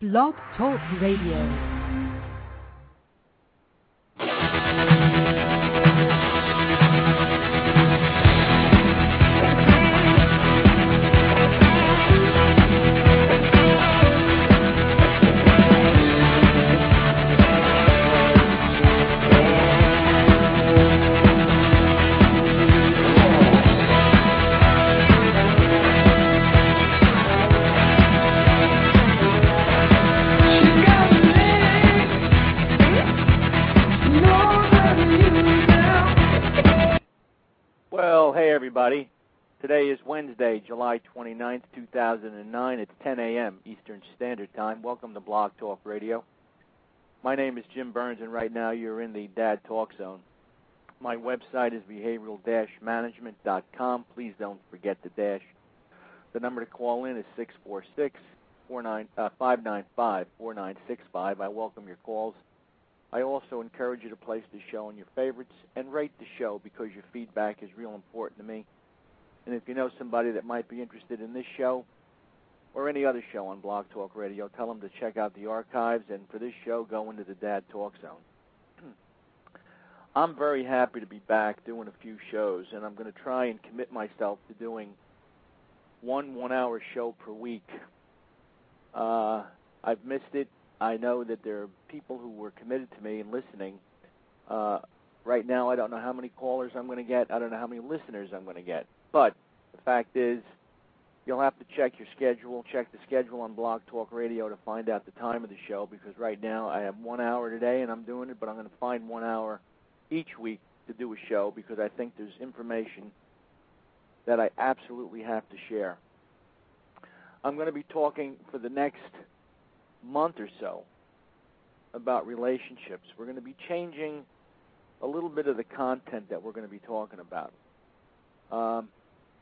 Blog Talk Radio. Everybody. Today is Wednesday, July 29th, 2009. It's 10 a.m. Eastern Standard Time. Welcome to Blog Talk Radio. My name is Jim Burns, and right now you're in the Dad Talk Zone. My website is behavioral-management.com. Please don't forget the dash. The number to call in is 646 595 uh, 4965. I welcome your calls. I also encourage you to place the show on your favorites and rate the show because your feedback is real important to me. And if you know somebody that might be interested in this show or any other show on Blog Talk Radio, tell them to check out the archives and for this show, go into the Dad Talk Zone. I'm very happy to be back doing a few shows, and I'm going to try and commit myself to doing one one hour show per week. Uh, I've missed it I know that there are people who were committed to me and listening. Uh, right now, I don't know how many callers I'm going to get. I don't know how many listeners I'm going to get. But the fact is, you'll have to check your schedule, check the schedule on Blog Talk Radio to find out the time of the show because right now I have one hour today and I'm doing it, but I'm going to find one hour each week to do a show because I think there's information that I absolutely have to share. I'm going to be talking for the next month or so about relationships. We're going to be changing a little bit of the content that we're going to be talking about, um,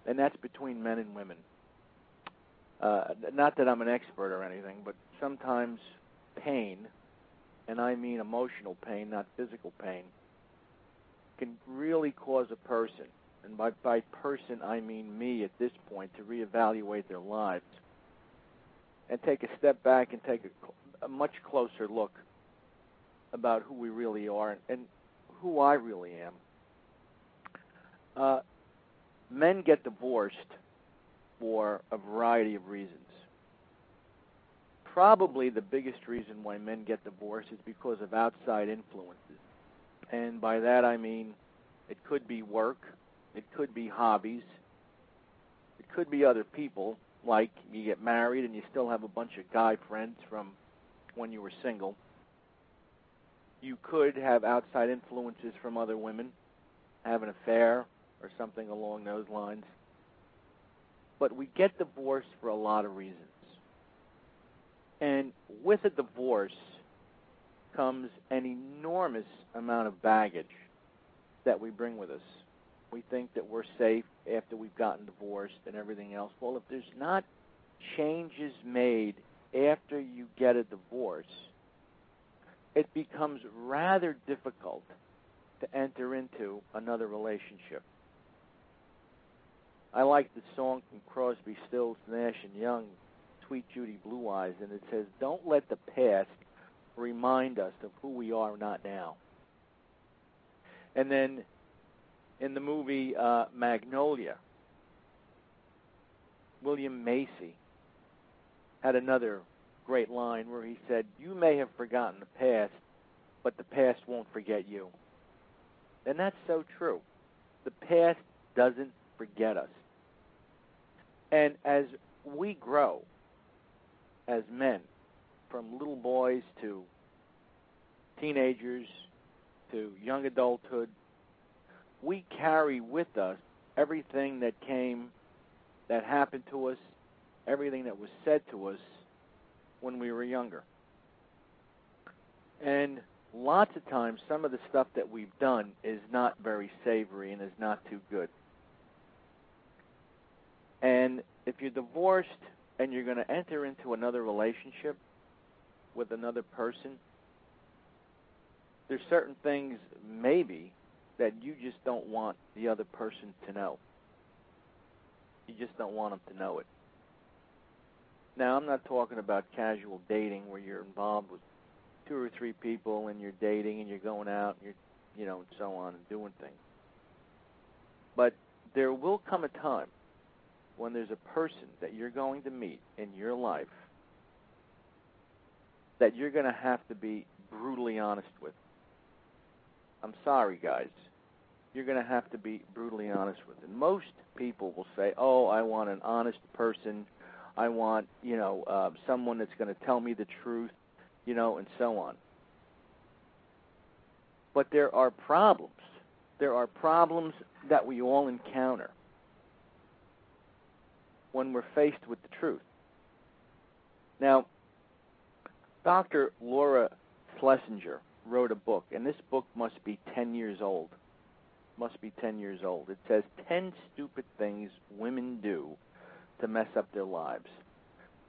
and that's between men and women. Uh, not that I'm an expert or anything, but sometimes pain, and I mean emotional pain, not physical pain, can really cause a person, and by, by person I mean me at this point, to reevaluate their lives and take a step back and take a, a much closer look about who we really are and, and who I really am. Uh, men get divorced for a variety of reasons. Probably the biggest reason why men get divorced is because of outside influences. And by that I mean it could be work, it could be hobbies, it could be other people, like you get married and you still have a bunch of guy friends from when you were single. You could have outside influences from other women, have an affair or something along those lines. But we get divorced for a lot of reasons. And with a divorce comes an enormous amount of baggage that we bring with us we think that we're safe after we've gotten divorced and everything else. Well, if there's not changes made after you get a divorce, it becomes rather difficult to enter into another relationship. I like the song from Crosby, Stills, Nash and Young, Suite: Judy Blue Eyes, and it says, "Don't let the past remind us of who we are not now." And then in the movie uh, Magnolia, William Macy had another great line where he said, You may have forgotten the past, but the past won't forget you. And that's so true. The past doesn't forget us. And as we grow as men, from little boys to teenagers to young adulthood we carry with us everything that came, that happened to us, everything that was said to us when we were younger. And lots of times, some of the stuff that we've done is not very savory and is not too good. And if you're divorced and you're going to enter into another relationship with another person, there's certain things maybe that you just don't want the other person to know. You just don't want them to know it. Now, I'm not talking about casual dating where you're involved with two or three people and you're dating and you're going out and you're, you know, and so on and doing things. But there will come a time when there's a person that you're going to meet in your life that you're going to have to be brutally honest with. I'm sorry, guys. You're going to have to be brutally honest with. And most people will say, "Oh, I want an honest person. I want, you know, uh, someone that's going to tell me the truth, you know, and so on." But there are problems. There are problems that we all encounter when we're faced with the truth. Now, Dr. Laura Schlesinger wrote a book, and this book must be 10 years old. Must be 10 years old. It says 10 stupid things women do to mess up their lives.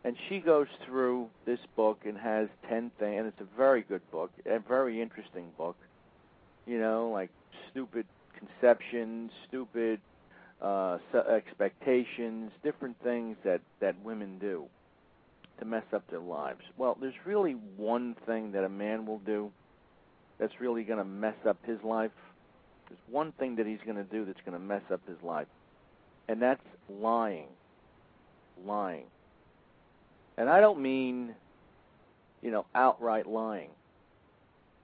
And she goes through this book and has 10 things, and it's a very good book, a very interesting book. You know, like stupid conception, stupid uh, expectations, different things that that women do to mess up their lives. Well, there's really one thing that a man will do that's really going to mess up his life. There's one thing that he's going to do that's going to mess up his life, and that's lying. Lying. And I don't mean, you know, outright lying,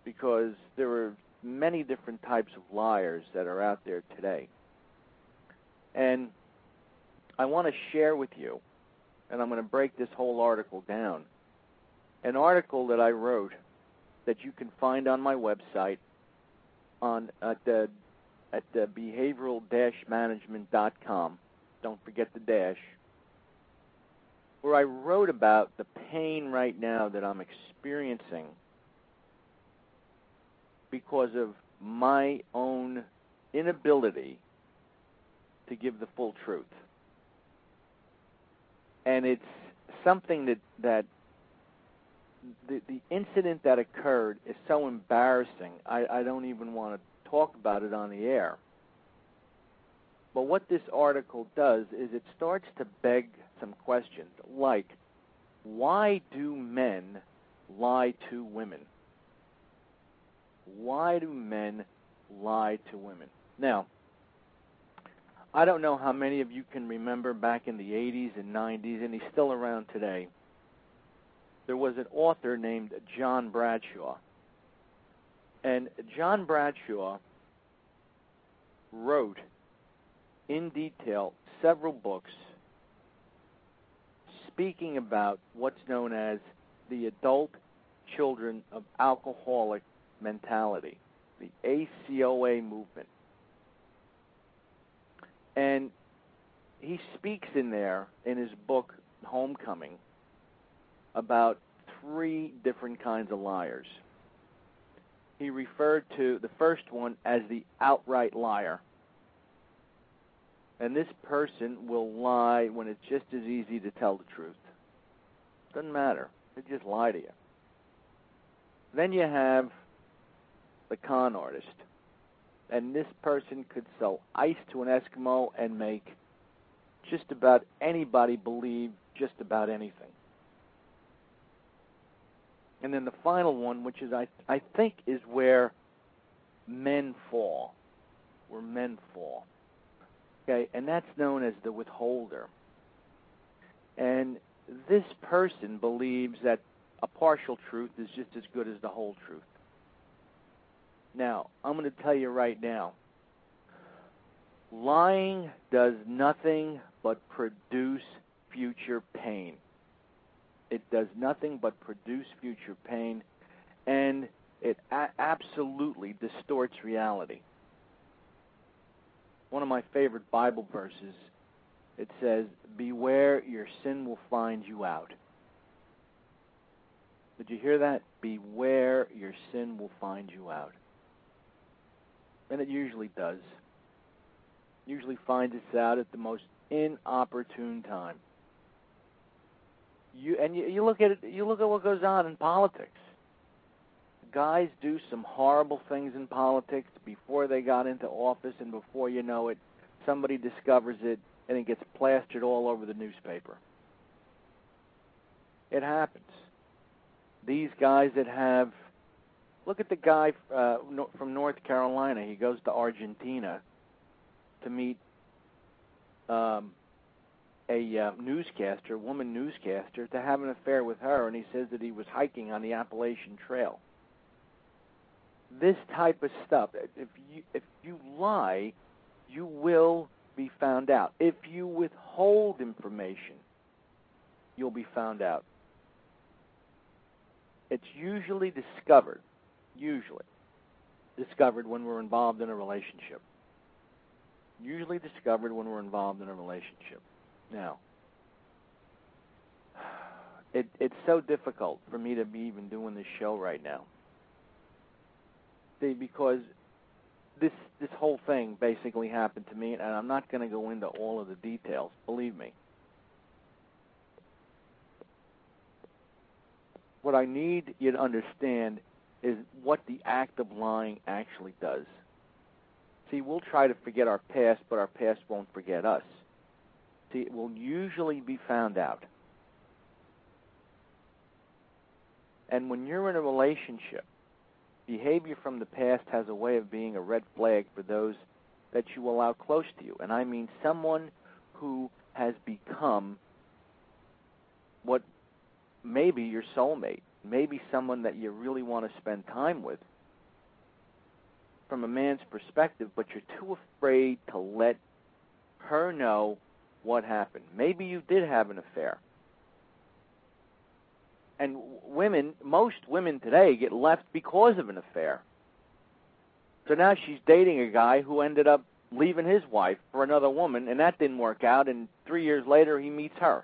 because there are many different types of liars that are out there today. And I want to share with you, and I'm going to break this whole article down, an article that I wrote that you can find on my website on at the at the behavioral-management.com. Don't forget the dash. Where I wrote about the pain right now that I'm experiencing because of my own inability to give the full truth. And it's something that that the the incident that occurred is so embarrassing. I, I don't even want to talk about it on the air. But what this article does is it starts to beg some questions like why do men lie to women? Why do men lie to women? Now, I don't know how many of you can remember back in the 80s and 90s, and he's still around today. There was an author named John Bradshaw. And John Bradshaw wrote in detail several books speaking about what's known as the adult children of alcoholic mentality, the ACOA movement. And he speaks in there in his book Homecoming about three different kinds of liars. He referred to the first one as the outright liar. And this person will lie when it's just as easy to tell the truth. Doesn't matter. They just lie to you. Then you have the con artist and this person could sell ice to an Eskimo and make just about anybody believe just about anything. And then the final one, which is I I think is where men fall, where men fall. Okay, and that's known as the withholder. And this person believes that a partial truth is just as good as the whole truth. Now, I'm going to tell you right now lying does nothing but produce future pain. It does nothing but produce future pain, and it a- absolutely distorts reality. One of my favorite Bible verses it says, Beware, your sin will find you out. Did you hear that? Beware, your sin will find you out. And it usually does. Usually finds us out at the most inopportune time. You and you, you look at it. You look at what goes on in politics. Guys do some horrible things in politics before they got into office, and before you know it, somebody discovers it, and it gets plastered all over the newspaper. It happens. These guys that have, look at the guy uh, from North Carolina. He goes to Argentina to meet um, a uh, newscaster, woman newscaster, to have an affair with her, and he says that he was hiking on the Appalachian Trail. This type of stuff. If you if you lie, you will be found out. If you withhold information, you'll be found out. It's usually discovered, usually discovered when we're involved in a relationship. Usually discovered when we're involved in a relationship. Now, it, it's so difficult for me to be even doing this show right now. See, because this this whole thing basically happened to me, and I'm not going to go into all of the details. Believe me. What I need you to understand is what the act of lying actually does. See, we'll try to forget our past, but our past won't forget us. It will usually be found out. And when you're in a relationship, behavior from the past has a way of being a red flag for those that you allow close to you. And I mean someone who has become what maybe your soulmate, maybe someone that you really want to spend time with from a man's perspective, but you're too afraid to let her know what happened. Maybe you did have an affair. And women, most women today get left because of an affair. So now she's dating a guy who ended up leaving his wife for another woman, and that didn't work out, and three years later he meets her.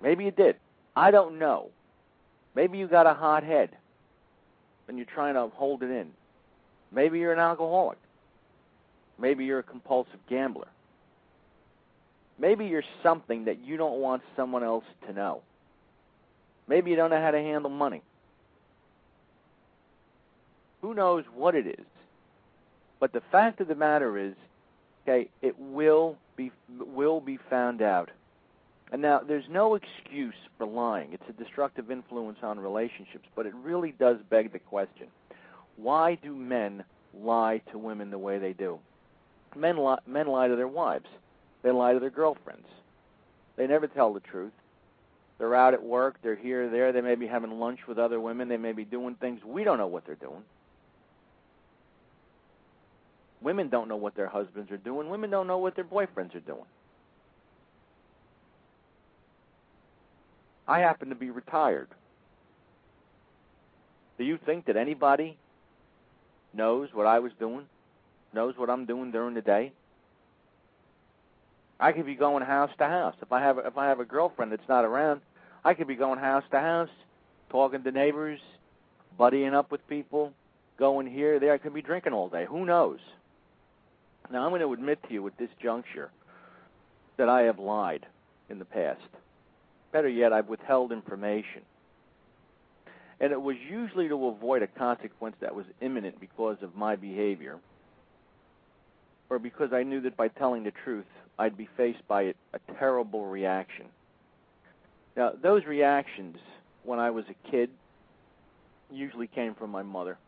Maybe you did. I don't know. Maybe you got a hot head and you're trying to hold it in. Maybe you're an alcoholic. Maybe you're a compulsive gambler. Maybe you're something that you don't want someone else to know. Maybe you don't know how to handle money. Who knows what it is? But the fact of the matter is, okay, it will be will be found out. And now there's no excuse for lying. It's a destructive influence on relationships, but it really does beg the question. Why do men lie to women the way they do? Men lie, men lie to their wives. They lie to their girlfriends. They never tell the truth. They're out at work, they're here, there, they may be having lunch with other women, they may be doing things we don't know what they're doing. Women don't know what their husbands are doing. Women don't know what their boyfriends are doing. I happen to be retired. Do you think that anybody knows what I was doing? Knows what I'm doing during the day? I could be going house to house. If I have if I have a girlfriend that's not around, I could be going house to house, talking to neighbors, buddying up with people, going here, there. I could be drinking all day. Who knows? Now I'm going to admit to you at this juncture that I have lied in the past. Better yet, I've withheld information. And it was usually to avoid a consequence that was imminent because of my behavior, or because I knew that by telling the truth, I'd be faced by a, terrible reaction. Now, those reactions when I was a kid usually came from my mother.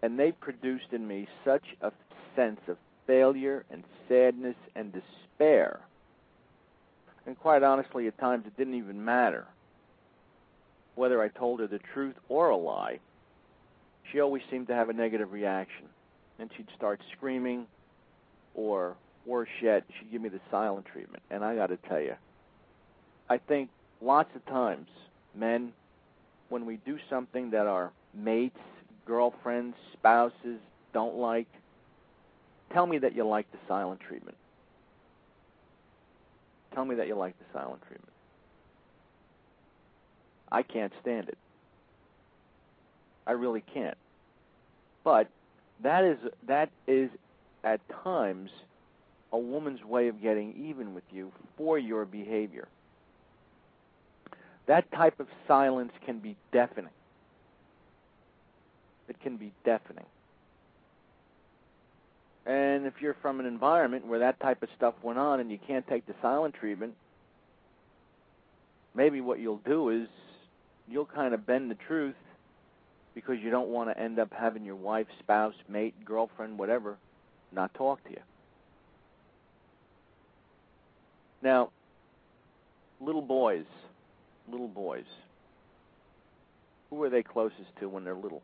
And they produced in me such a sense of failure and sadness and despair. And quite honestly, at times it didn't even matter whether I told her the truth or a lie. She always seemed to have a negative reaction. And she'd start screaming or worse yet, she'd give me the silent treatment. And I got to tell you, I think lots of times, men, when we do something that our mates, girlfriends, spouses don't like, tell me that you like the silent treatment. Tell me that you like the silent treatment. I can't stand it. I really can't. But that is that is at times a woman's way of getting even with you for your behavior. That type of silence can be deafening. It can be deafening. And if you're from an environment where that type of stuff went on and you can't take the silent treatment, maybe what you'll do is you'll kind of bend the truth because you don't want to end up having your wife, spouse, mate, girlfriend, whatever, not talk to you. Now, little boys, little boys, who are they closest to when they're little?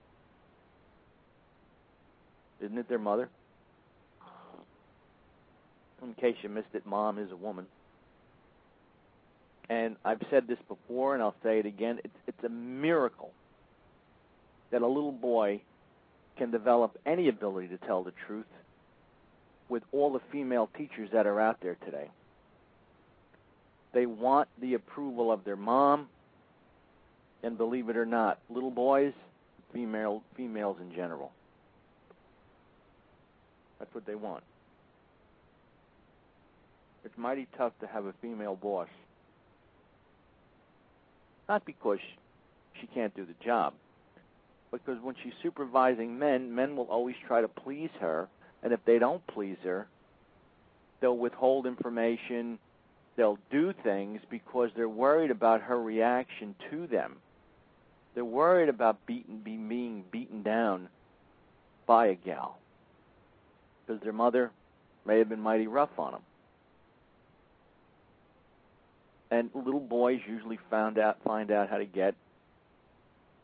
Isn't it their mother? In case you missed it, mom is a woman. And I've said this before, and I'll say it again. It's, it's a miracle that a little boy can develop any ability to tell the truth with all the female teachers that are out there today. They want the approval of their mom, and believe it or not, little boys, female females in general. That's what they want. It's mighty tough to have a female boss. Not because she can't do the job, because when she's supervising men, men will always try to please her, and if they don't please her, they'll withhold information, they'll do things because they're worried about her reaction to them. They're worried about beaten, being beaten down by a gal because their mother may have been mighty rough on them. And little boys usually found out find out how to get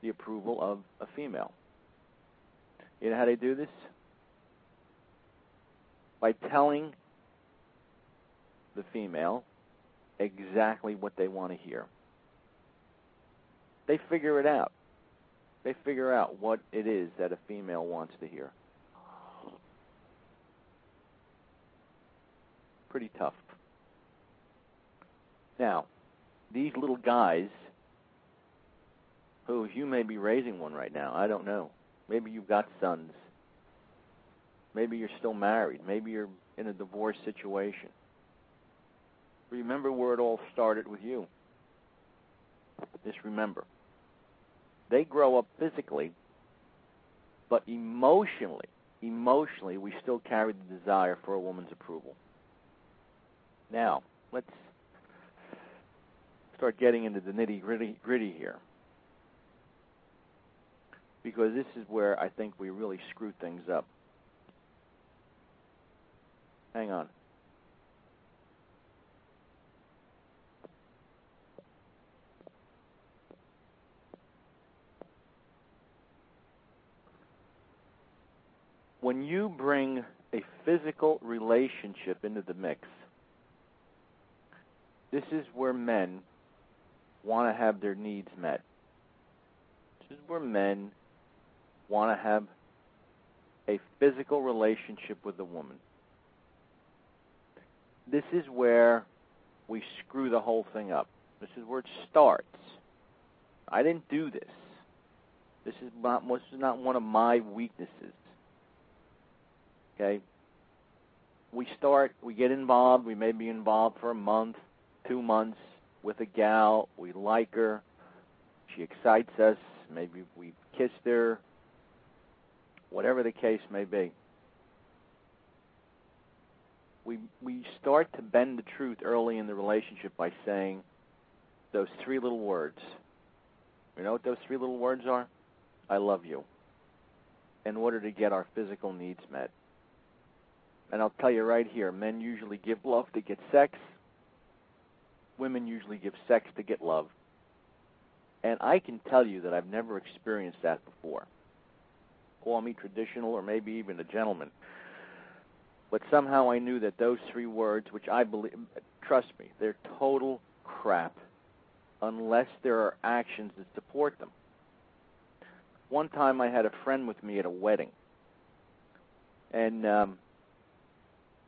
the approval of a female. You know how they do this? By telling the female exactly what they want to hear. They figure it out. They figure out what it is that a female wants to hear. Pretty tough. Now, these little guys who you may be raising one right now, I don't know. Maybe you've got sons. Maybe you're still married. Maybe you're in a divorce situation. Remember where it all started with you. Just remember. They grow up physically, but emotionally, emotionally, we still carry the desire for a woman's approval. Now, let's start getting into the nitty gritty, gritty here. Because this is where I think we really screw things up. Hang on. When you bring a physical relationship into the mix, this is where men want to have their needs met. This is where men want to have a physical relationship with a woman. This is where we screw the whole thing up. This is where it starts. I didn't do this. This is not this is not one of my weaknesses. Okay? We start, we get involved, we may be involved for a month, two months with a gal, we like her, she excites us, maybe we've kissed her, whatever the case may be. We we start to bend the truth early in the relationship by saying those three little words. You know what those three little words are? I love you. In order to get our physical needs met. And I'll tell you right here, men usually give love to get sex. Women usually give sex to get love. And I can tell you that I've never experienced that before. Call me traditional or maybe even a gentleman. But somehow I knew that those three words, which I believe, trust me, they're total crap unless there are actions that support them. One time I had a friend with me at a wedding. And um,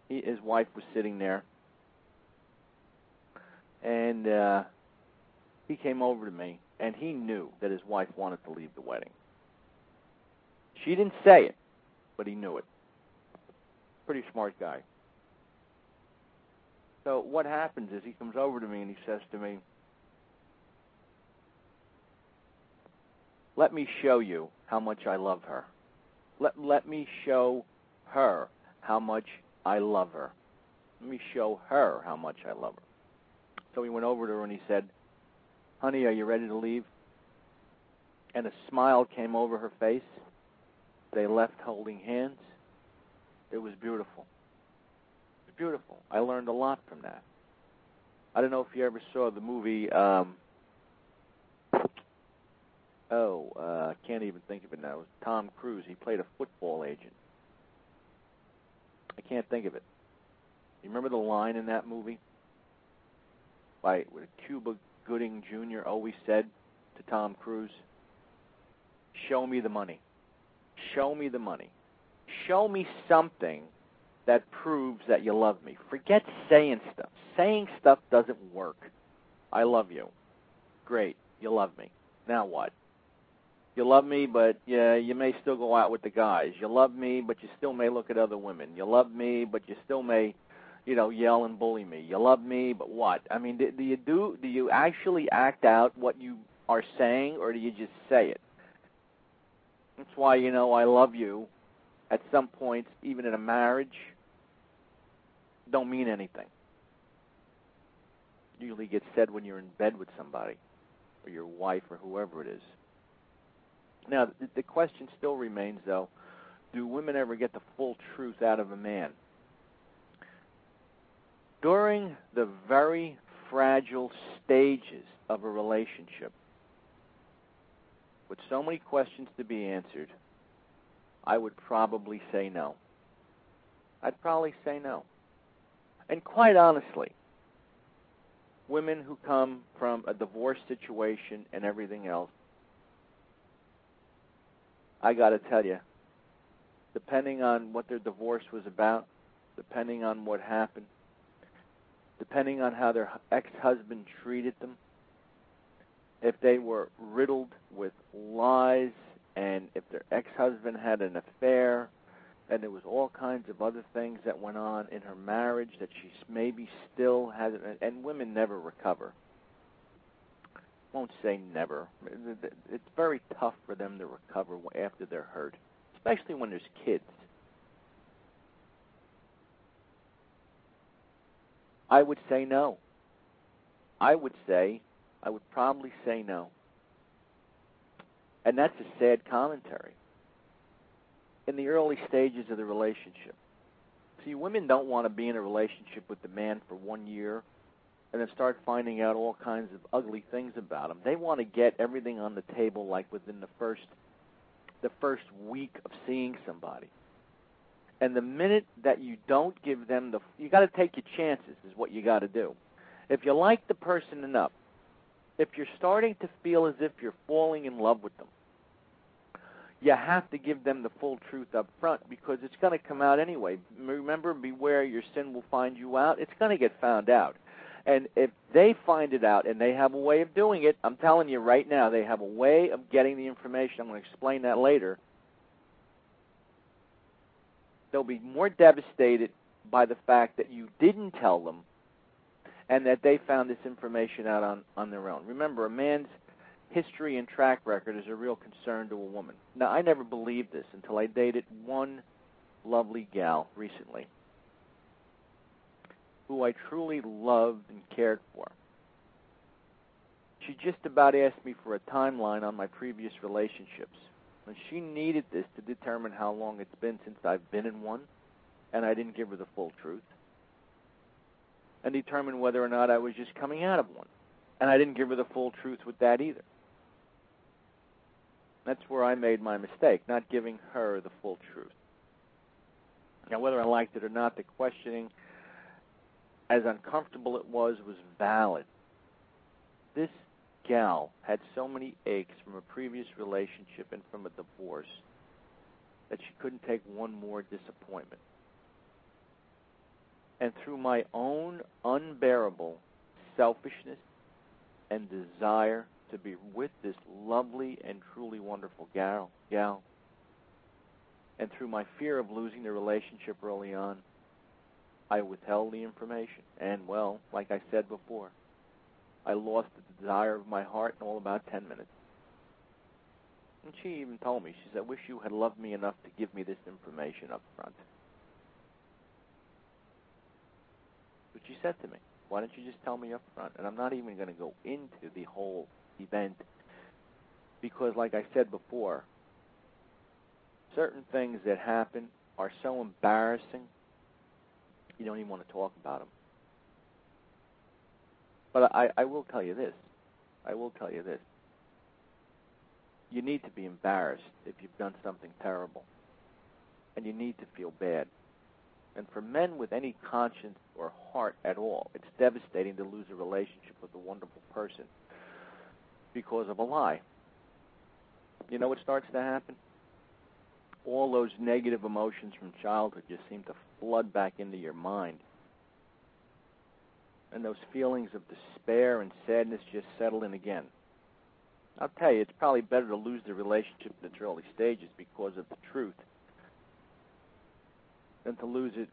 he, his wife was sitting there, and uh, he came over to me, and he knew that his wife wanted to leave the wedding. She didn't say it, but he knew it. Pretty smart guy. So what happens is he comes over to me and he says to me, "Let me show you how much I love her. Let let me show her how much I love her. Let me show her how much I love her." So he went over to her and he said, "Honey, are you ready to leave?" And a smile came over her face. They left holding hands. It was beautiful. It was beautiful. I learned a lot from that. I don't know if you ever saw the movie. Um, oh, uh, I can't even think of it now. It was Tom Cruise. He played a football agent. I can't think of it. You remember the line in that movie? By what Cuba Gooding Jr. always said to Tom Cruise, "Show me the money." Show me the money. Show me something that proves that you love me. Forget saying stuff. Saying stuff doesn't work. I love you. Great. You love me. Now what? You love me, but yeah, you may still go out with the guys. You love me, but you still may look at other women. You love me, but you still may, you know, yell and bully me. You love me, but what? I mean, do, do you do do you actually act out what you are saying, or do you just say it? That's why, you know, I love you at some points, even in a marriage, don't mean anything. Usually gets said when you're in bed with somebody, or your wife, or whoever it is. Now, the, the question still remains, though do women ever get the full truth out of a man? During the very fragile stages of a relationship, with so many questions to be answered, I would probably say no. I'd probably say no. And quite honestly, women who come from a divorce situation and everything else, I got to tell you, depending on what their divorce was about, depending on what happened, depending on how their ex husband treated them, if they were riddled with lies and if their ex-husband had an affair and there was all kinds of other things that went on in her marriage that she maybe still has and women never recover. Won't say never. It's very tough for them to recover after they're hurt especially when there's kids. I would say no. I would say I would probably say no. And that's a sad commentary. In the early stages of the relationship. See, women don't want to be in a relationship with the man for one year and then start finding out all kinds of ugly things about him. They want to get everything on the table like within the first the first week of seeing somebody. And the minute that you don't give them the you got to take your chances is what you got to do. If you like the person enough if you're starting to feel as if you're falling in love with them, you have to give them the full truth up front because it's going to come out anyway. Remember, beware your sin will find you out. It's going to get found out. And if they find it out and they have a way of doing it, I'm telling you right now, they have a way of getting the information. I'm going to explain that later. They'll be more devastated by the fact that you didn't tell them and that they found this information out on, on their own. Remember, a man's history and track record is a real concern to a woman. Now, I never believed this until I dated one lovely gal recently who I truly loved and cared for. She just about asked me for a timeline on my previous relationships. And she needed this to determine how long it's been since I've been in one, and I didn't give her the full truth and determine whether or not I was just coming out of one. And I didn't give her the full truth with that either. That's where I made my mistake, not giving her the full truth. Now, whether I liked it or not, the questioning, as uncomfortable it was, was valid. This gal had so many aches from a previous relationship and from a divorce that she couldn't take one more disappointment and through my own unbearable selfishness and desire to be with this lovely and truly wonderful gal. gal. And through my fear of losing the relationship early on, I withheld the information. And, well, like I said before, I lost the desire of my heart in all about 10 minutes. And she even told me, she said, I wish you had loved me enough to give me this information up front. She said to me, why don't you just tell me up front? And I'm not even going to go into the whole event because, like I said before, certain things that happen are so embarrassing, you don't even want to talk about them. But I, I will tell you this. I will tell you this. You need to be embarrassed if you've done something terrible. And you need to feel bad. And for men with any conscience or heart at all, it's devastating to lose a relationship with a wonderful person because of a lie. You know what starts to happen? All those negative emotions from childhood just seem to flood back into your mind. And those feelings of despair and sadness just settle in again. I'll tell you, it's probably better to lose the relationship in its early stages because of the truth than to lose it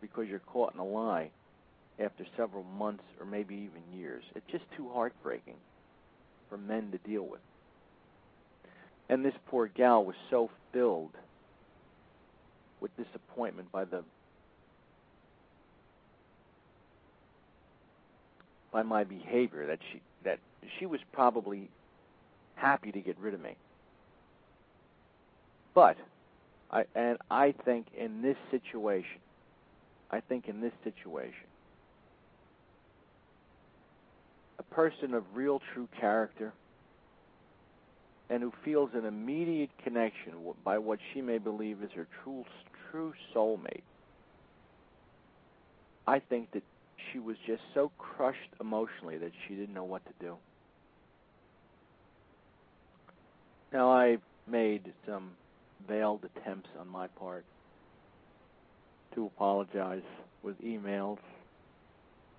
because you're caught in a lie after several months or maybe even years. It's just too heartbreaking for men to deal with. And this poor gal was so filled with disappointment by the by my behavior that she that she was probably happy to get rid of me. But I and I think in this situation, I think in this situation, a person of real true character and who feels an immediate connection by what she may believe is her true true soulmate. I think that she was just so crushed emotionally that she didn't know what to do. Now I made some veiled attempts on my part to apologize with emails,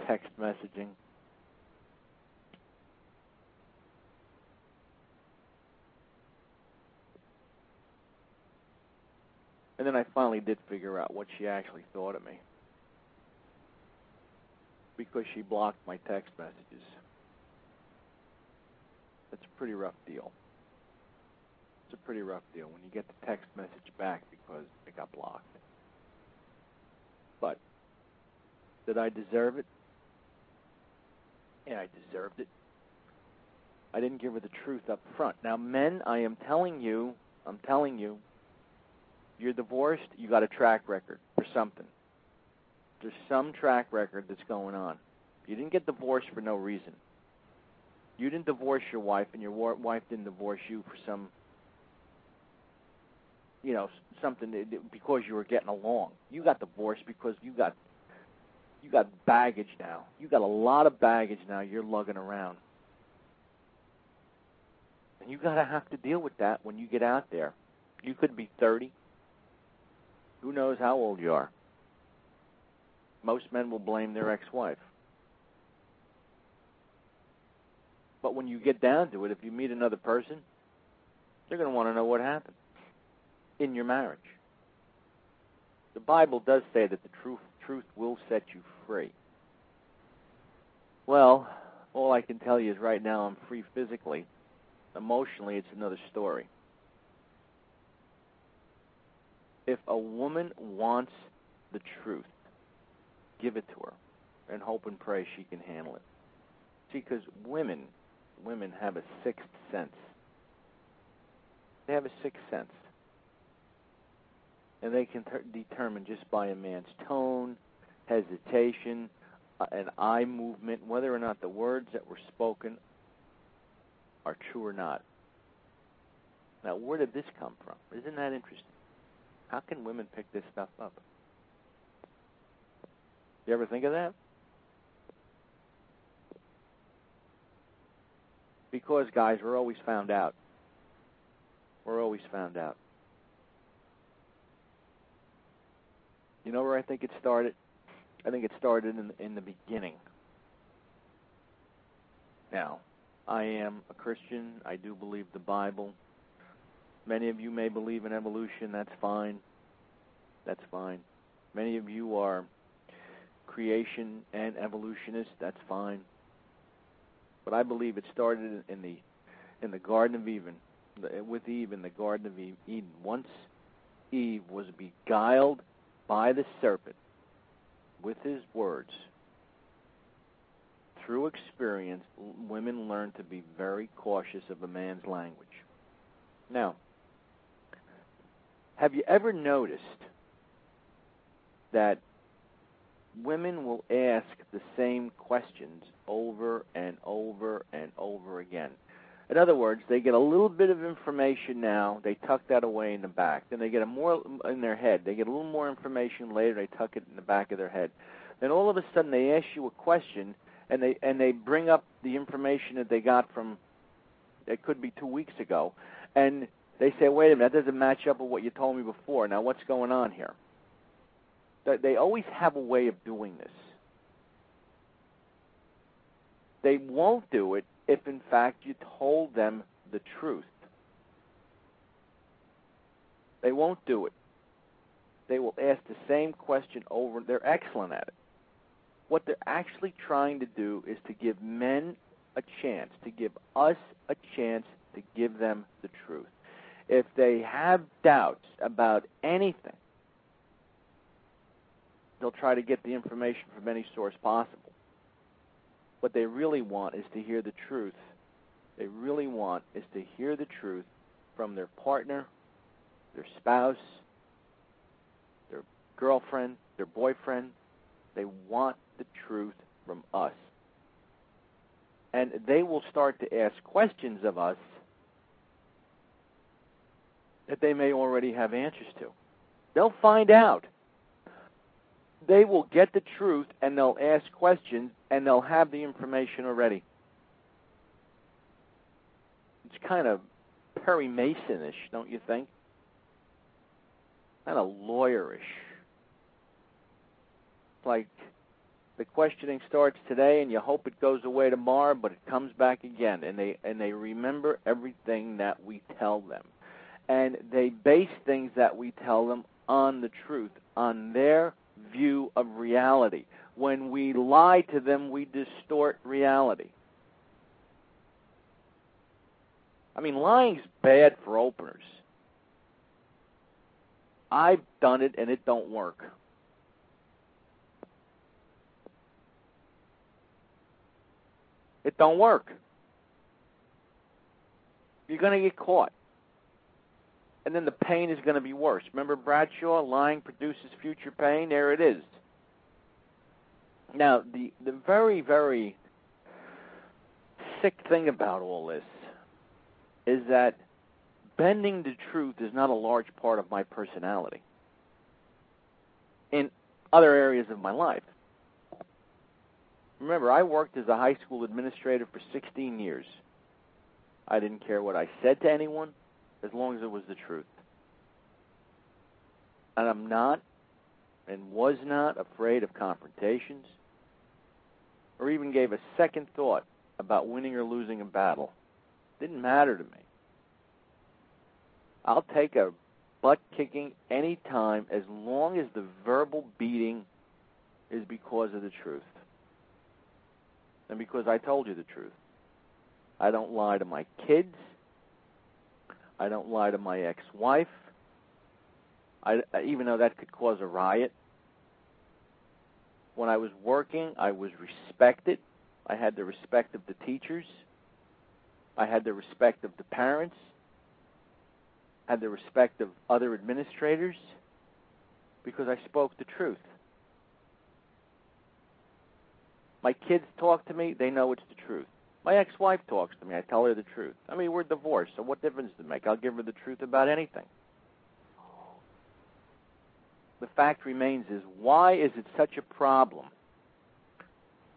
text messaging. And then I finally did figure out what she actually thought of me. Because she blocked my text messages. That's a pretty rough deal. It's a pretty rough deal when you get the text message back because it got blocked. But did I deserve it? Yeah, I deserved it. I didn't give her the truth up front. Now, men, I am telling you, I'm telling you, you're divorced, you got a track record for something. There's some track record that's going on. You didn't get divorced for no reason. You didn't divorce your wife, and your wife didn't divorce you for some, you know, something that, because you were getting along. You got divorced because you got you got baggage now. You got a lot of baggage now you're lugging around. And you got to have to deal with that when you get out there. You could be 30. Who knows how old you are? Most men will blame their ex-wife. But when you get down to it, if you meet another person, they're going to want to know what happened in your marriage. The Bible does say that the truth truth will set you free. Well, all I can tell you is right now I'm free physically. Emotionally, it's another story. If a woman wants the truth, give it to her and hope and pray she can handle it. See, because women, women have a sixth sense. They have a sixth sense and they can ter- determine just by a man's tone, hesitation, uh, an eye movement, whether or not the words that were spoken are true or not. Now, where did this come from? Isn't that interesting? How can women pick this stuff up? You ever think of that? Because, guys, we're always found out. We're always found out. You know where I think it started? I think it started in in the beginning. Now, I am a Christian. I do believe the Bible. Many of you may believe in evolution. That's fine. That's fine. Many of you are creation and evolutionists. That's fine. But I believe it started in the in the Garden of Eden, with Eve in the Garden of Eden. Once Eve was beguiled by the serpent with his words, through experience, women learn to be very cautious of a man's language. Now, have you ever noticed that women will ask the same questions over and over and over again? In other words, they get a little bit of information now, they tuck that away in the back. Then they get a more in their head. They get a little more information later, they tuck it in the back of their head. Then all of a sudden they ask you a question and they and they bring up the information that they got from it could be 2 weeks ago and they say, "Wait a minute, that doesn't match up with what you told me before. Now what's going on here?" They always have a way of doing this. They won't do it if, in fact, you told them the truth. They won't do it. They will ask the same question over. They're excellent at it. What they're actually trying to do is to give men a chance, to give us a chance to give them the truth. If they have doubts about anything, they'll try to get the information from any source possible. What they really want is to hear the truth. They really want is to hear the truth from their partner, their spouse, their girlfriend, their boyfriend. They want the truth from us. And they will start to ask questions of us that they may already have answers to. They'll find out they will get the truth and they'll ask questions and they'll have the information already. It's kind of Perry Masonish, don't you think? Kind of lawyerish. Like the questioning starts today and you hope it goes away tomorrow, but it comes back again and they and they remember everything that we tell them. And they base things that we tell them on the truth, on their view of reality. When we lie to them, we distort reality. I mean, lying's bad for openers. I've done it and it don't work. It don't work. You're going to get caught and then the pain is going to be worse. Remember Bradshaw, lying produces future pain? There it is. Now, the, the very, very sick thing about all this is that bending the truth is not a large part of my personality in other areas of my life. Remember, I worked as a high school administrator for 16 years. I didn't care what I said to anyone as long as it was the truth. And I'm not and was not afraid of confrontations or even gave a second thought about winning or losing a battle. Didn't matter to me. I'll take a butt kicking any time as long as the verbal beating is because of the truth. And because I told you the truth. I don't lie to my kids. I don't lie to my ex-wife. I, even though that could cause a riot. When I was working, I was respected. I had the respect of the teachers. I had the respect of the parents. Had the respect of other administrators because I spoke the truth. My kids talk to me, they know it's the truth. My ex-wife talks to me. I tell her the truth. I mean, we're divorced, so what difference does it make? I'll give her the truth about anything. The fact remains is why is it such a problem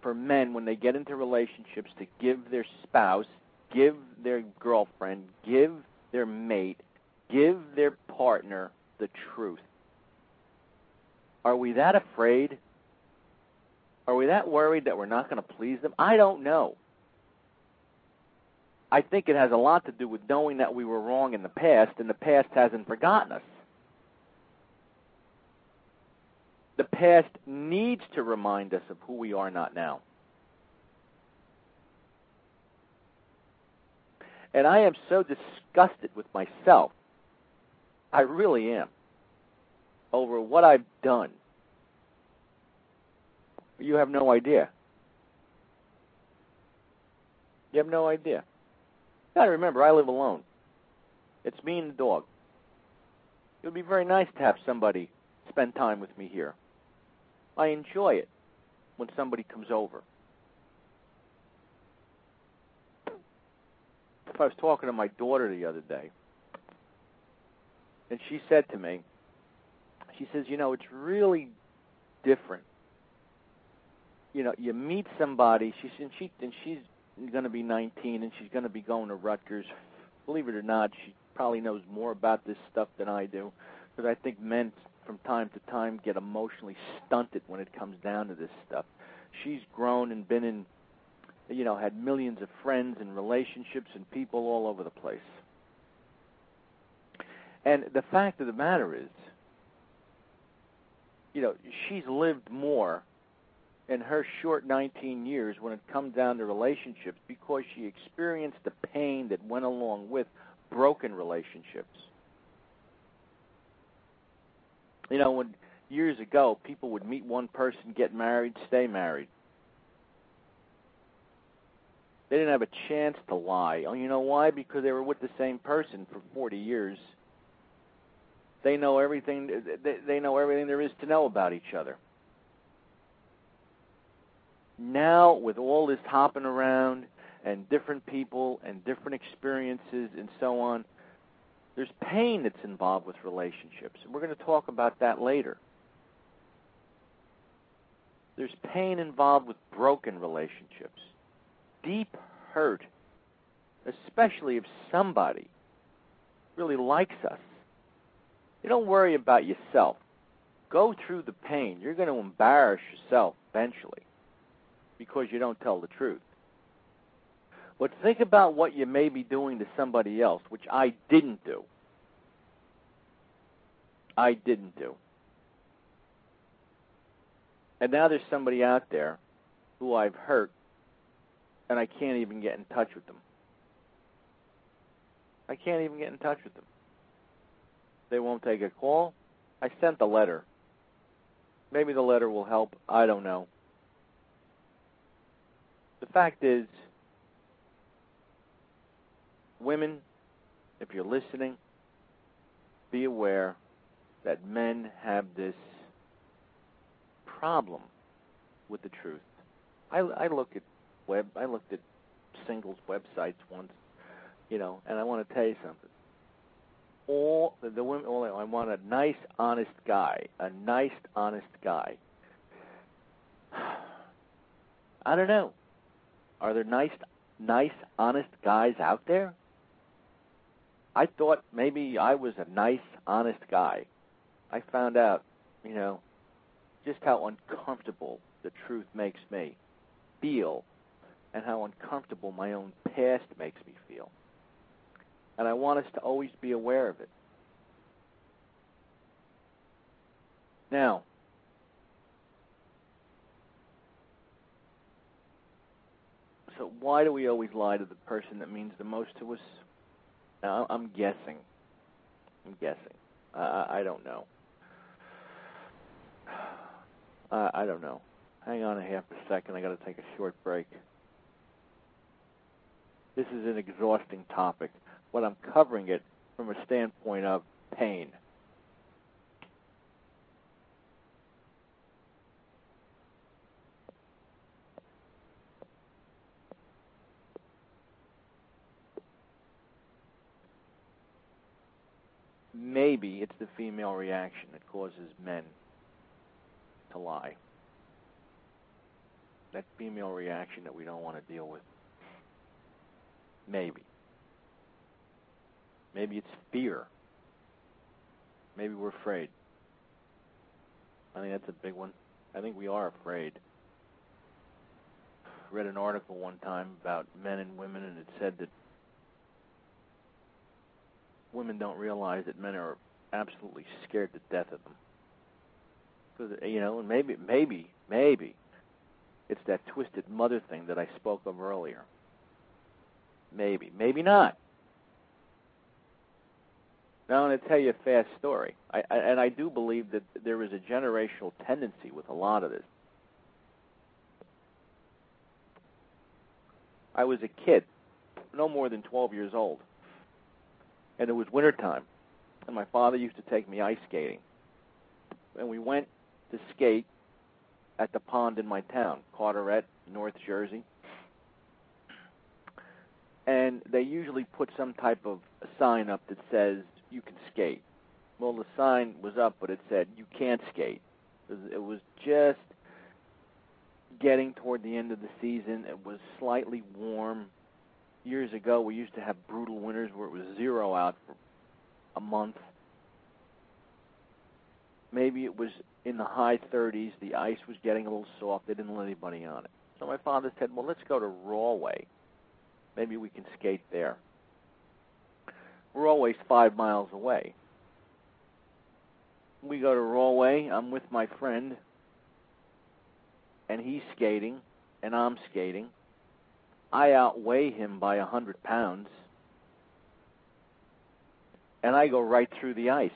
for men when they get into relationships to give their spouse, give their girlfriend, give their mate, give their partner the truth? Are we that afraid? Are we that worried that we're not going to please them? I don't know. I think it has a lot to do with knowing that we were wrong in the past, and the past hasn't forgotten us. The past needs to remind us of who we are not now. And I am so disgusted with myself. I really am. Over what I've done. You have no idea. You have no idea. Gotta remember, I live alone. It's me and the dog. It would be very nice to have somebody spend time with me here. I enjoy it when somebody comes over. If I was talking to my daughter the other day, and she said to me, she says, you know, it's really different. You know, you meet somebody. She's and she and she's going to be 19 and she's going to be going to Rutgers. Believe it or not, she probably knows more about this stuff than I do, because I think men from time to time get emotionally stunted when it comes down to this stuff. She's grown and been in, you know, had millions of friends and relationships and people all over the place. And the fact of the matter is, you know, she's lived more in her short 19 years when it comes down to relationships because she experienced the pain that went along with broken relationships. You know, when years ago people would meet one person, get married, stay married. They didn't have a chance to lie. Oh, you know why? Because they were with the same person for 40 years. They know everything. They know everything there is to know about each other now with all this hopping around and different people and different experiences and so on, there's pain that's involved with relationships. And we're going to talk about that later. There's pain involved with broken relationships, deep hurt, especially if somebody really likes us. You don't worry about yourself. Go through the pain. You're going to embarrass yourself eventually because you don't tell the truth. But think about what you may be doing to somebody else, which I didn't do. I didn't do. And now there's somebody out there who I've hurt, and I can't even get in touch with them. I can't even get in touch with them. They won't take a call. I sent the letter. Maybe the letter will help. I don't know. The fact is, women, if you're listening, be aware that men have this problem with the truth. I, I look at web. I looked at singles websites once, you know, and I want to tell you something. All the, the women, all I want a nice, honest guy, a nice, honest guy. I don't know. Are there nice, nice, honest guys out there? I thought maybe I was a nice, honest guy. I found out, you know, just how uncomfortable the truth makes me feel and how uncomfortable my own past makes me feel. And I want us to always be aware of it. Now, So why do we always lie to the person that means the most to us? I'm guessing. I'm guessing. Uh, I don't know. I don't know. Hang on a half a second. I got to take a short break. This is an exhausting topic, but I'm covering it from a standpoint of pain. Maybe it's the female reaction that causes men to lie. That female reaction that we don't want to deal with. Maybe. Maybe it's fear. Maybe we're afraid. I think that's a big one. I think we are afraid. Read an article one time about men and women, and it said that women don't realize that men are absolutely scared to death of them. Because you know, and maybe, maybe, maybe, it's that twisted mother thing that I spoke of earlier. Maybe, maybe not. Now I'm going to tell you a fast story, I, I, and I do believe that there is a generational tendency with a lot of this. I was a kid, no more than 12 years old, and it was winter time, and my father used to take me ice skating, and we went to skate at the pond in my town, Carteret, North Jersey. And they usually put some type of sign up that says you can skate. Well, the sign was up, but it said you can't skate. It was just getting toward the end of the season. It was slightly warm. Years ago, we used to have brutal winters where it was zero out for a month. Maybe it was in the high 30s. The ice was getting a little soft. They didn't let anybody on it. So my father said, "Well, let's go to Rahway. Maybe we can skate there." Rahway's five miles away. We go to Rahway. I'm with my friend, and he's skating, and I'm skating. I outweigh him by a hundred pounds, and I go right through the ice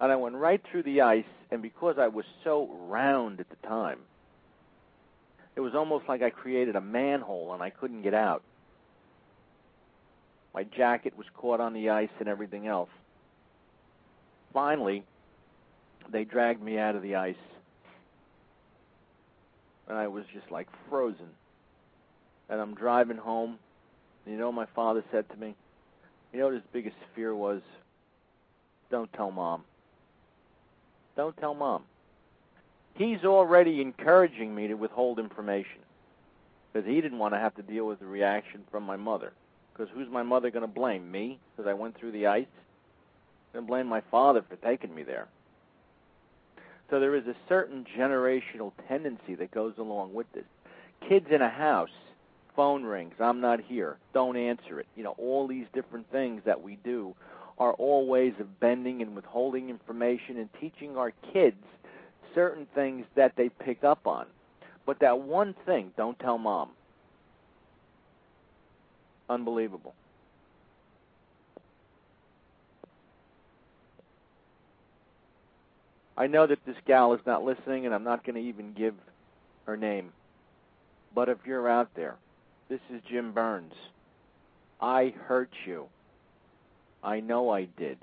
and I went right through the ice. And because I was so round at the time, it was almost like I created a manhole and I couldn't get out. My jacket was caught on the ice and everything else. Finally, they dragged me out of the ice. And I was just like frozen. And I'm driving home. You know my father said to me? You know what his biggest fear was? Don't tell mom. Don't tell mom. He's already encouraging me to withhold information because he didn't want to have to deal with the reaction from my mother. Because who's my mother going to blame? Me? Because I went through the ice? Going to blame my father for taking me there. So there is a certain generational tendency that goes along with this. Kids in a house, phone rings, I'm not here, don't answer it. You know, all these different things that we do are all ways of bending and withholding information and teaching our kids certain things that they pick up on. But that one thing, don't tell mom. Unbelievable. I know that this gal is not listening, and I'm not going to even give her name. But if you're out there, this is Jim Burns. I hurt you. I know I did.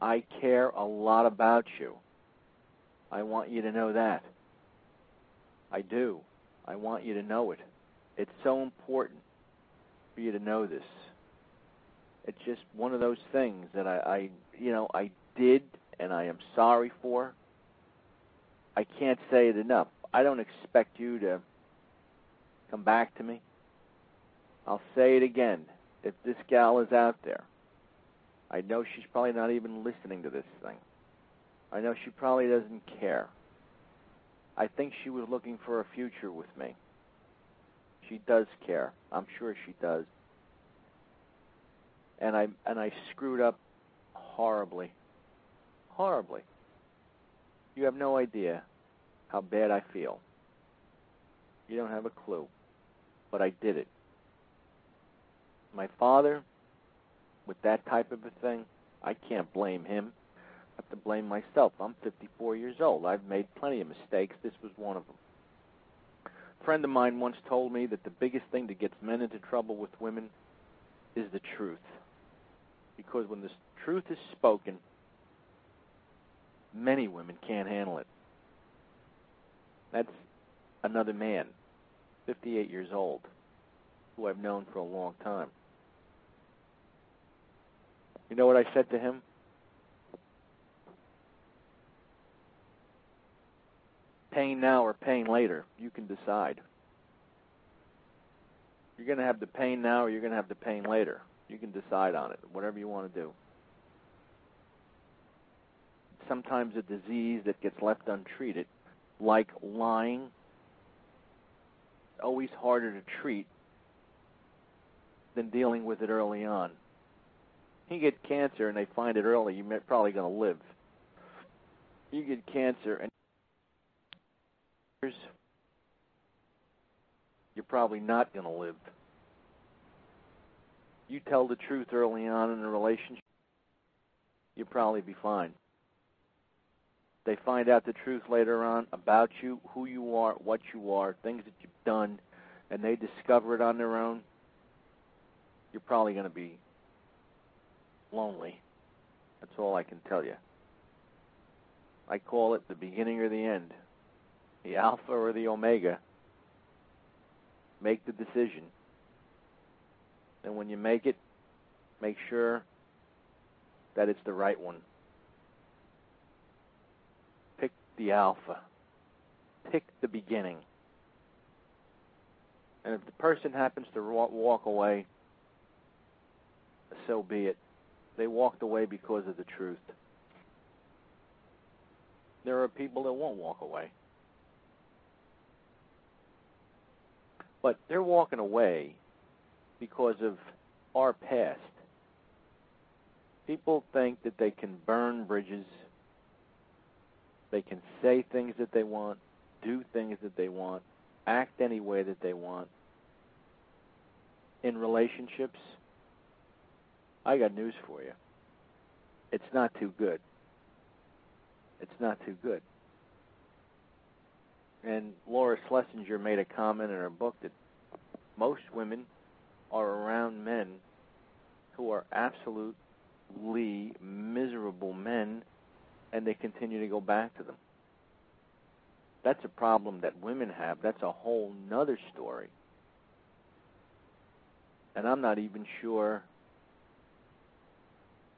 I care a lot about you. I want you to know that. I do. I want you to know it. It's so important for you to know this. It's just one of those things that I, I you know, I did and I am sorry for. I can't say it enough. I don't expect you to come back to me. I'll say it again. If this gal is out there I know she's probably not even listening to this thing. I know she probably doesn't care. I think she was looking for a future with me. She does care. I'm sure she does. And I and I screwed up horribly. Horribly. You have no idea how bad I feel. You don't have a clue. But I did it. My father with that type of a thing, I can't blame him. I have to blame myself. I'm 54 years old. I've made plenty of mistakes. This was one of them. A friend of mine once told me that the biggest thing that gets men into trouble with women is the truth. Because when the truth is spoken, many women can't handle it. That's another man, 58 years old, who I've known for a long time. You know what I said to him? Pain now or pain later, you can decide. You're going to have the pain now or you're going to have the pain later. You can decide on it, whatever you want to do. Sometimes a disease that gets left untreated, like lying, always harder to treat than dealing with it early on You get cancer and they find it early, you're probably going to live. You get cancer and you're probably not going to live. You tell the truth early on in a relationship, you'll probably be fine. They find out the truth later on about you, who you are, what you are, things that you've done, and they discover it on their own, you're probably going to be lonely. That's all I can tell you. I call it the beginning or the end, the alpha or the omega. Make the decision. And when you make it, make sure that it's the right one. Pick the alpha. Pick the beginning. And if the person happens to walk away, so be it. They walked away because of the truth. There are people that won't walk away. But they're walking away because of our past. People think that they can burn bridges, they can say things that they want, do things that they want, act any way that they want. In relationships, I got news for you. It's not too good. It's not too good. And Laura Schlesinger made a comment in her book that most women are around men who are absolutely miserable men and they continue to go back to them. That's a problem that women have. That's a whole nother story. And I'm not even sure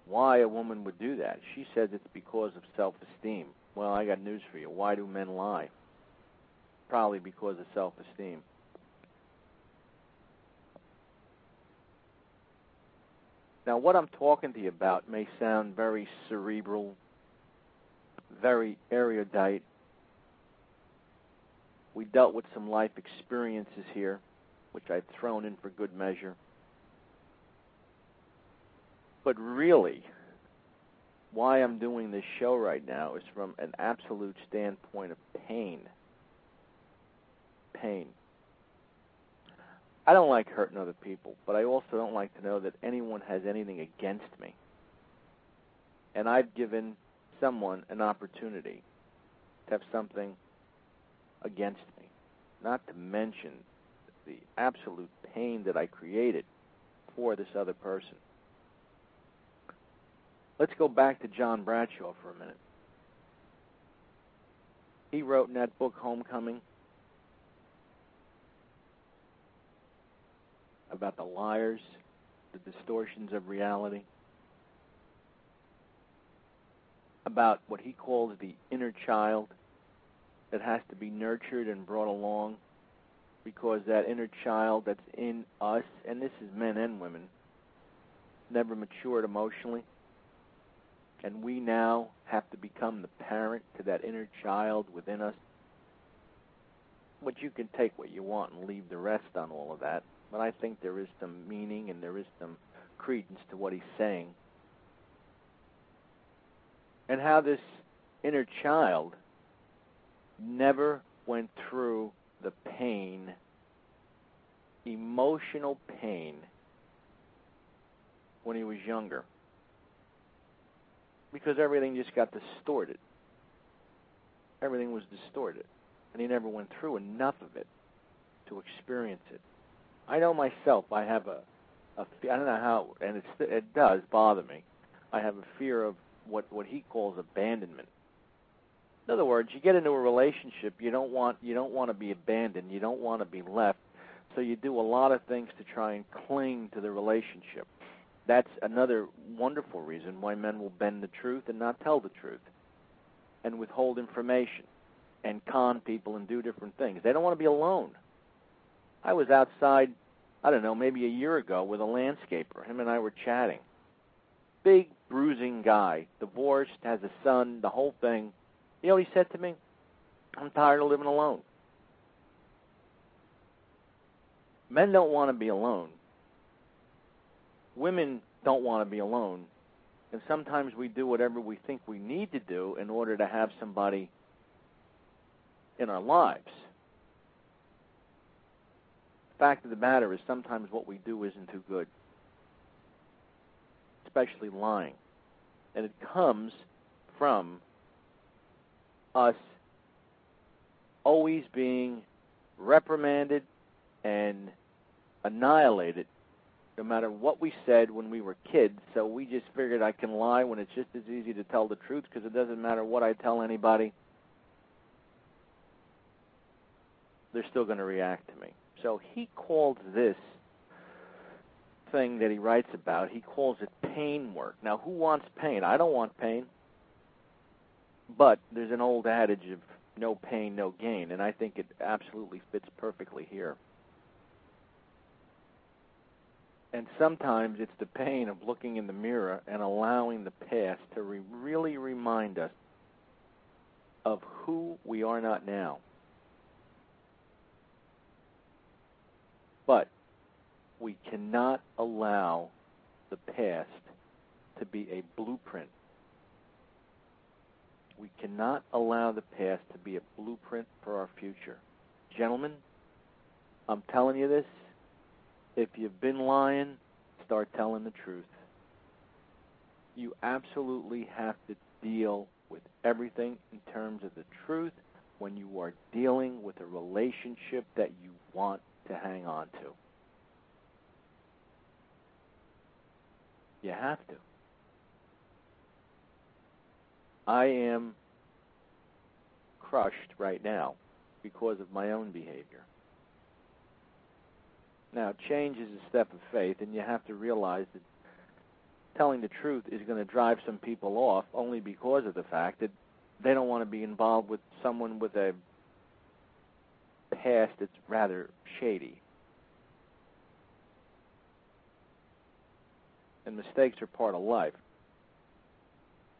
why a woman would do that. She says it's because of self esteem. Well, I got news for you. Why do men lie? Probably because of self esteem. Now, what I'm talking to you about may sound very cerebral, very erudite. We dealt with some life experiences here, which I've thrown in for good measure. But really, why I'm doing this show right now is from an absolute standpoint of pain. Pain. I don't like hurting other people, but I also don't like to know that anyone has anything against me. And I've given someone an opportunity to have something against me. Not to mention the absolute pain that I created for this other person. Let's go back to John Bradshaw for a minute. He wrote in that book, Homecoming, about the liars, the distortions of reality, about what he calls the inner child that has to be nurtured and brought along because that inner child that's in us, and this is men and women, never matured emotionally. And we now have to become the parent to that inner child within us. But you can take what you want and leave the rest on all of that but I think there is some meaning and there is some credence to what he's saying. And how this inner child never went through the pain, emotional pain, when he was younger. Because everything just got distorted. Everything was distorted. And he never went through enough of it to experience it. I know myself. I have a, a I don't know how, and it does bother me. I have a fear of what what he calls abandonment. In other words, you get into a relationship, you don't want you don't want to be abandoned, you don't want to be left, so you do a lot of things to try and cling to the relationship. That's another wonderful reason why men will bend the truth and not tell the truth, and withhold information, and con people and do different things. They don't want to be alone. I was outside, I don't know, maybe a year ago with a landscaper. Him and I were chatting. Big, bruising guy, divorced, has a son, the whole thing. You know what he said to me? I'm tired of living alone. Men don't want to be alone. Women don't want to be alone. And sometimes we do whatever we think we need to do in order to have somebody in our lives. The fact of the matter is, sometimes what we do isn't too good, especially lying. And it comes from us always being reprimanded and annihilated no matter what we said when we were kids. So we just figured I can lie when it's just as easy to tell the truth because it doesn't matter what I tell anybody. They're still going to react to me. So he called this thing that he writes about, he calls it pain work. Now, who wants pain? I don't want pain. But there's an old adage of no pain, no gain, and I think it absolutely fits perfectly here. And sometimes it's the pain of looking in the mirror and allowing the past to re- really remind us of who we are not now. But we cannot allow the past to be a blueprint. We cannot allow the past to be a blueprint for our future. Gentlemen, I'm telling you this if you've been lying, start telling the truth. You absolutely have to deal with everything in terms of the truth when you are dealing with a relationship that you want to hang on to. You have to. I am crushed right now because of my own behavior. Now, change is a step of faith, and you have to realize that telling the truth is going to drive some people off only because of the fact that they don't want to be involved with someone with a past that's rather shady. And mistakes are part of life.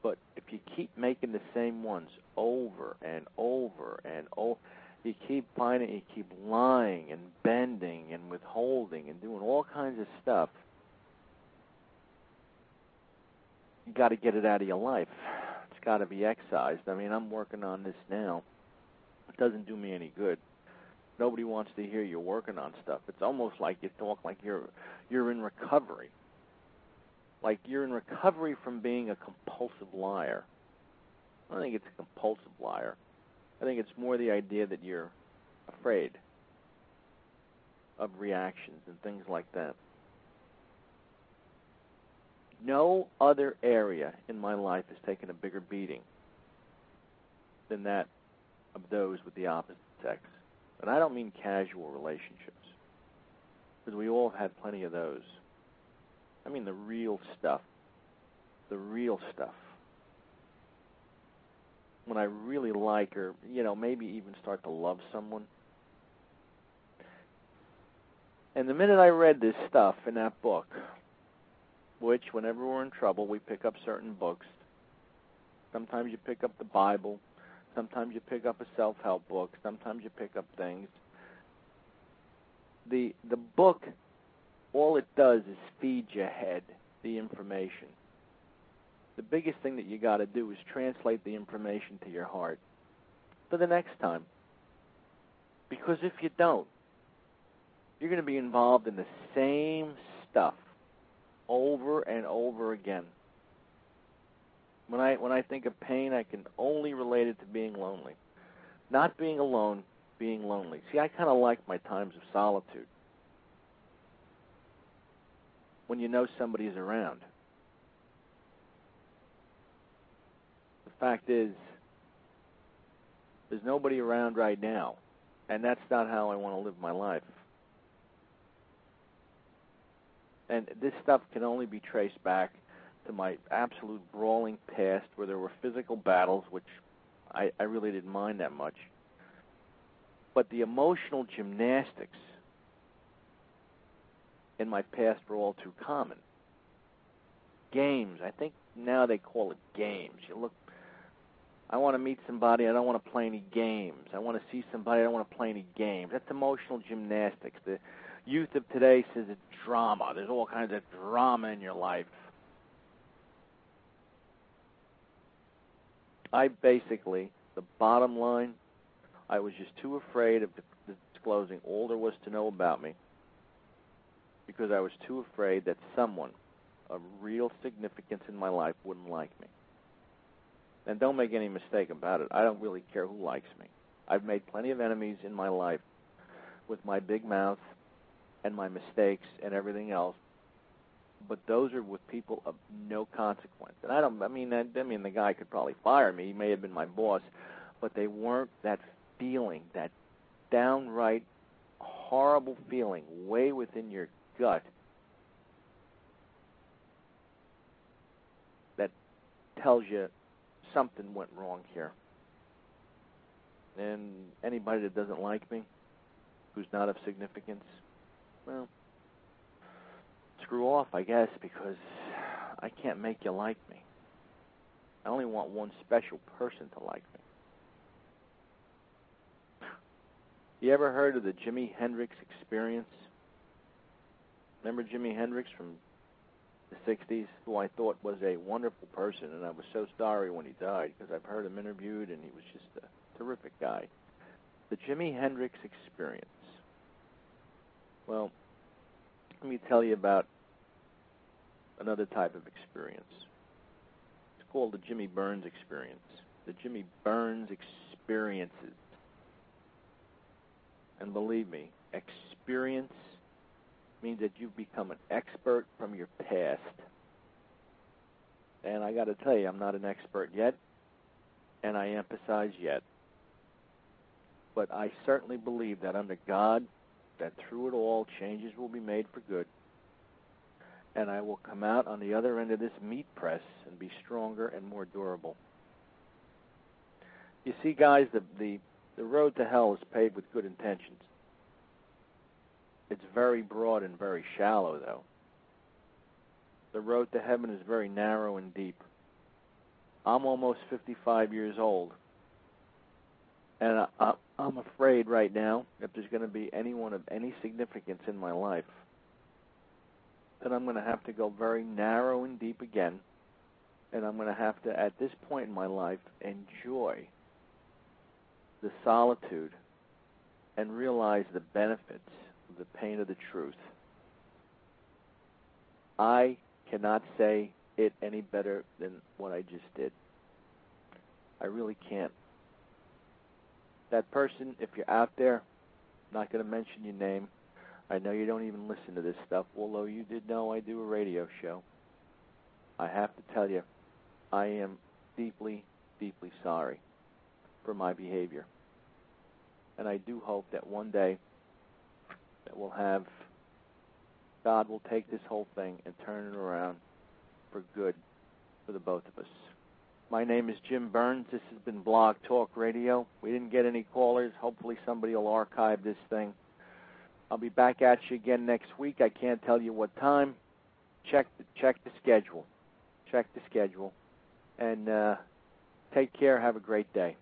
But if you keep making the same ones over and over and over, you keep finding, you keep lying and bending and withholding and doing all kinds of stuff. You got to get it out of your life. It's got to be excised. I mean, I'm working on this now. It doesn't do me any good. Nobody wants to hear you working on stuff. It's almost like you talk like you're you're in recovery. Like you're in recovery from being a compulsive liar. I don't think it's a compulsive liar. I think it's more the idea that you're afraid of reactions and things like that. No other area in my life has taken a bigger beating than that of those with the opposite sex. And I don't mean casual relationships, because we all have had plenty of those. I mean the real stuff. The real stuff when I really like or you know maybe even start to love someone. And the minute I read this stuff in that book, which whenever we're in trouble we pick up certain books. Sometimes you pick up the Bible, sometimes you pick up a self-help book, sometimes you pick up things. The the book all it does is feed your head the information the biggest thing that you got to do is translate the information to your heart for the next time. Because if you don't, you're going to be involved in the same stuff over and over again. When I when I think of pain, I can only relate it to being lonely. Not being alone, being lonely. See, I kind of like my times of solitude. When you know somebody's around. The fact is, there's nobody around right now, and that's not how I want to live my life. And this stuff can only be traced back to my absolute brawling past where there were physical battles, which I, I really didn't mind that much. But the emotional gymnastics in my past were all too common. Games, I think now they call it games. You look I want to meet somebody. I don't want to play any games. I want to see somebody. I don't want to play any games. That's emotional gymnastics. The, youth of today says it's drama. There's all kinds of drama in your life. I basically, the bottom line, I was just too afraid of disclosing all there was to know about me because I was too afraid that someone of real significance in my life wouldn't like me. And don't make any mistake about it. I don't really care who likes me. I've made plenty of enemies in my life with my big mouth and my mistakes and everything else. But those are with people of no consequence. And I don't. I mean, I, I mean, the guy could probably fire me. He may have been my boss, but they weren't that feeling, that downright horrible feeling way within your gut that tells you something went wrong here. And anybody that doesn't like me, who's not of significance, well, screw off, I guess, because I can't make you like me. I only want one special person to like me. You ever heard of the Jimi Hendrix experience? Remember Jimi Hendrix from the 60s, who I thought was a wonderful person, and I was so sorry when he died because I've heard him interviewed, and he was just a terrific guy. The Jimi Hendrix experience. Well, let me tell you about another type of experience. It's called the Jimmy Burns experience. The Jimmy Burns experiences. And believe me, experience means that you've become an expert from your past. And I got to tell you, I'm not an expert yet, and I emphasize yet. But I certainly believe that under God, that through it all, changes will be made for good. And I will come out on the other end of this meat press and be stronger and more durable. You see, guys, the, the, the road to hell is paved with good intentions. It's very broad and very shallow, though. The road to heaven is very narrow and deep. I'm almost 55 years old. And I, I'm afraid right now, if there's going to be anyone of any significance in my life, that I'm going to have to go very narrow and deep again. And I'm going to have to, at this point in my life, enjoy the solitude and realize the benefits the pain of the truth. I cannot say it any better than what I just did. I really can't that person, if you're out there, not going to mention your name. I know you don't even listen to this stuff, although you did know I do a radio show. I have to tell you, I am deeply, deeply sorry for my behavior. And I do hope that one day that we'll have God will take this whole thing and turn it around for good for the both of us. My name is Jim Burns. This has been Blog Talk Radio. We didn't get any callers. Hopefully, somebody will archive this thing. I'll be back at you again next week. I can't tell you what time. Check the, check the schedule. Check the schedule. And uh, take care. Have a great day.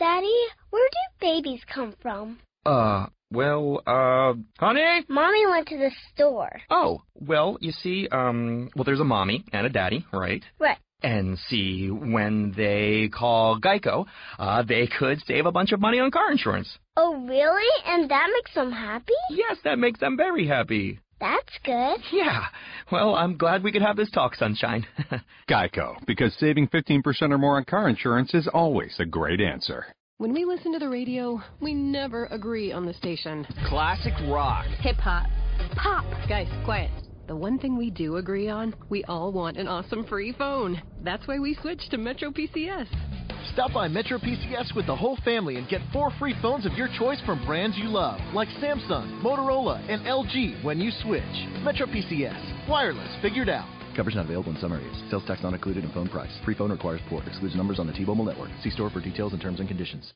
Daddy, where do babies come from? Uh, well, uh, honey? Mommy went to the store. Oh, well, you see, um, well, there's a mommy and a daddy, right? Right. And see, when they call Geico, uh, they could save a bunch of money on car insurance. Oh, really? And that makes them happy? Yes, that makes them very happy. That's good. Yeah. Well, I'm glad we could have this talk, Sunshine. Geico, because saving 15% or more on car insurance is always a great answer. When we listen to the radio, we never agree on the station. Classic rock. Hip hop. Pop. Guys, quiet. The one thing we do agree on, we all want an awesome free phone. That's why we switched to Metro PCS. Stop by Metro PCS with the whole family and get four free phones of your choice from brands you love, like Samsung, Motorola, and LG when you switch. Metro PCS. Wireless figured out. Coverage not available in some areas. Sales tax not included in phone price. Free phone requires port. Excludes numbers on the T-Mobile network. See store for details and terms and conditions.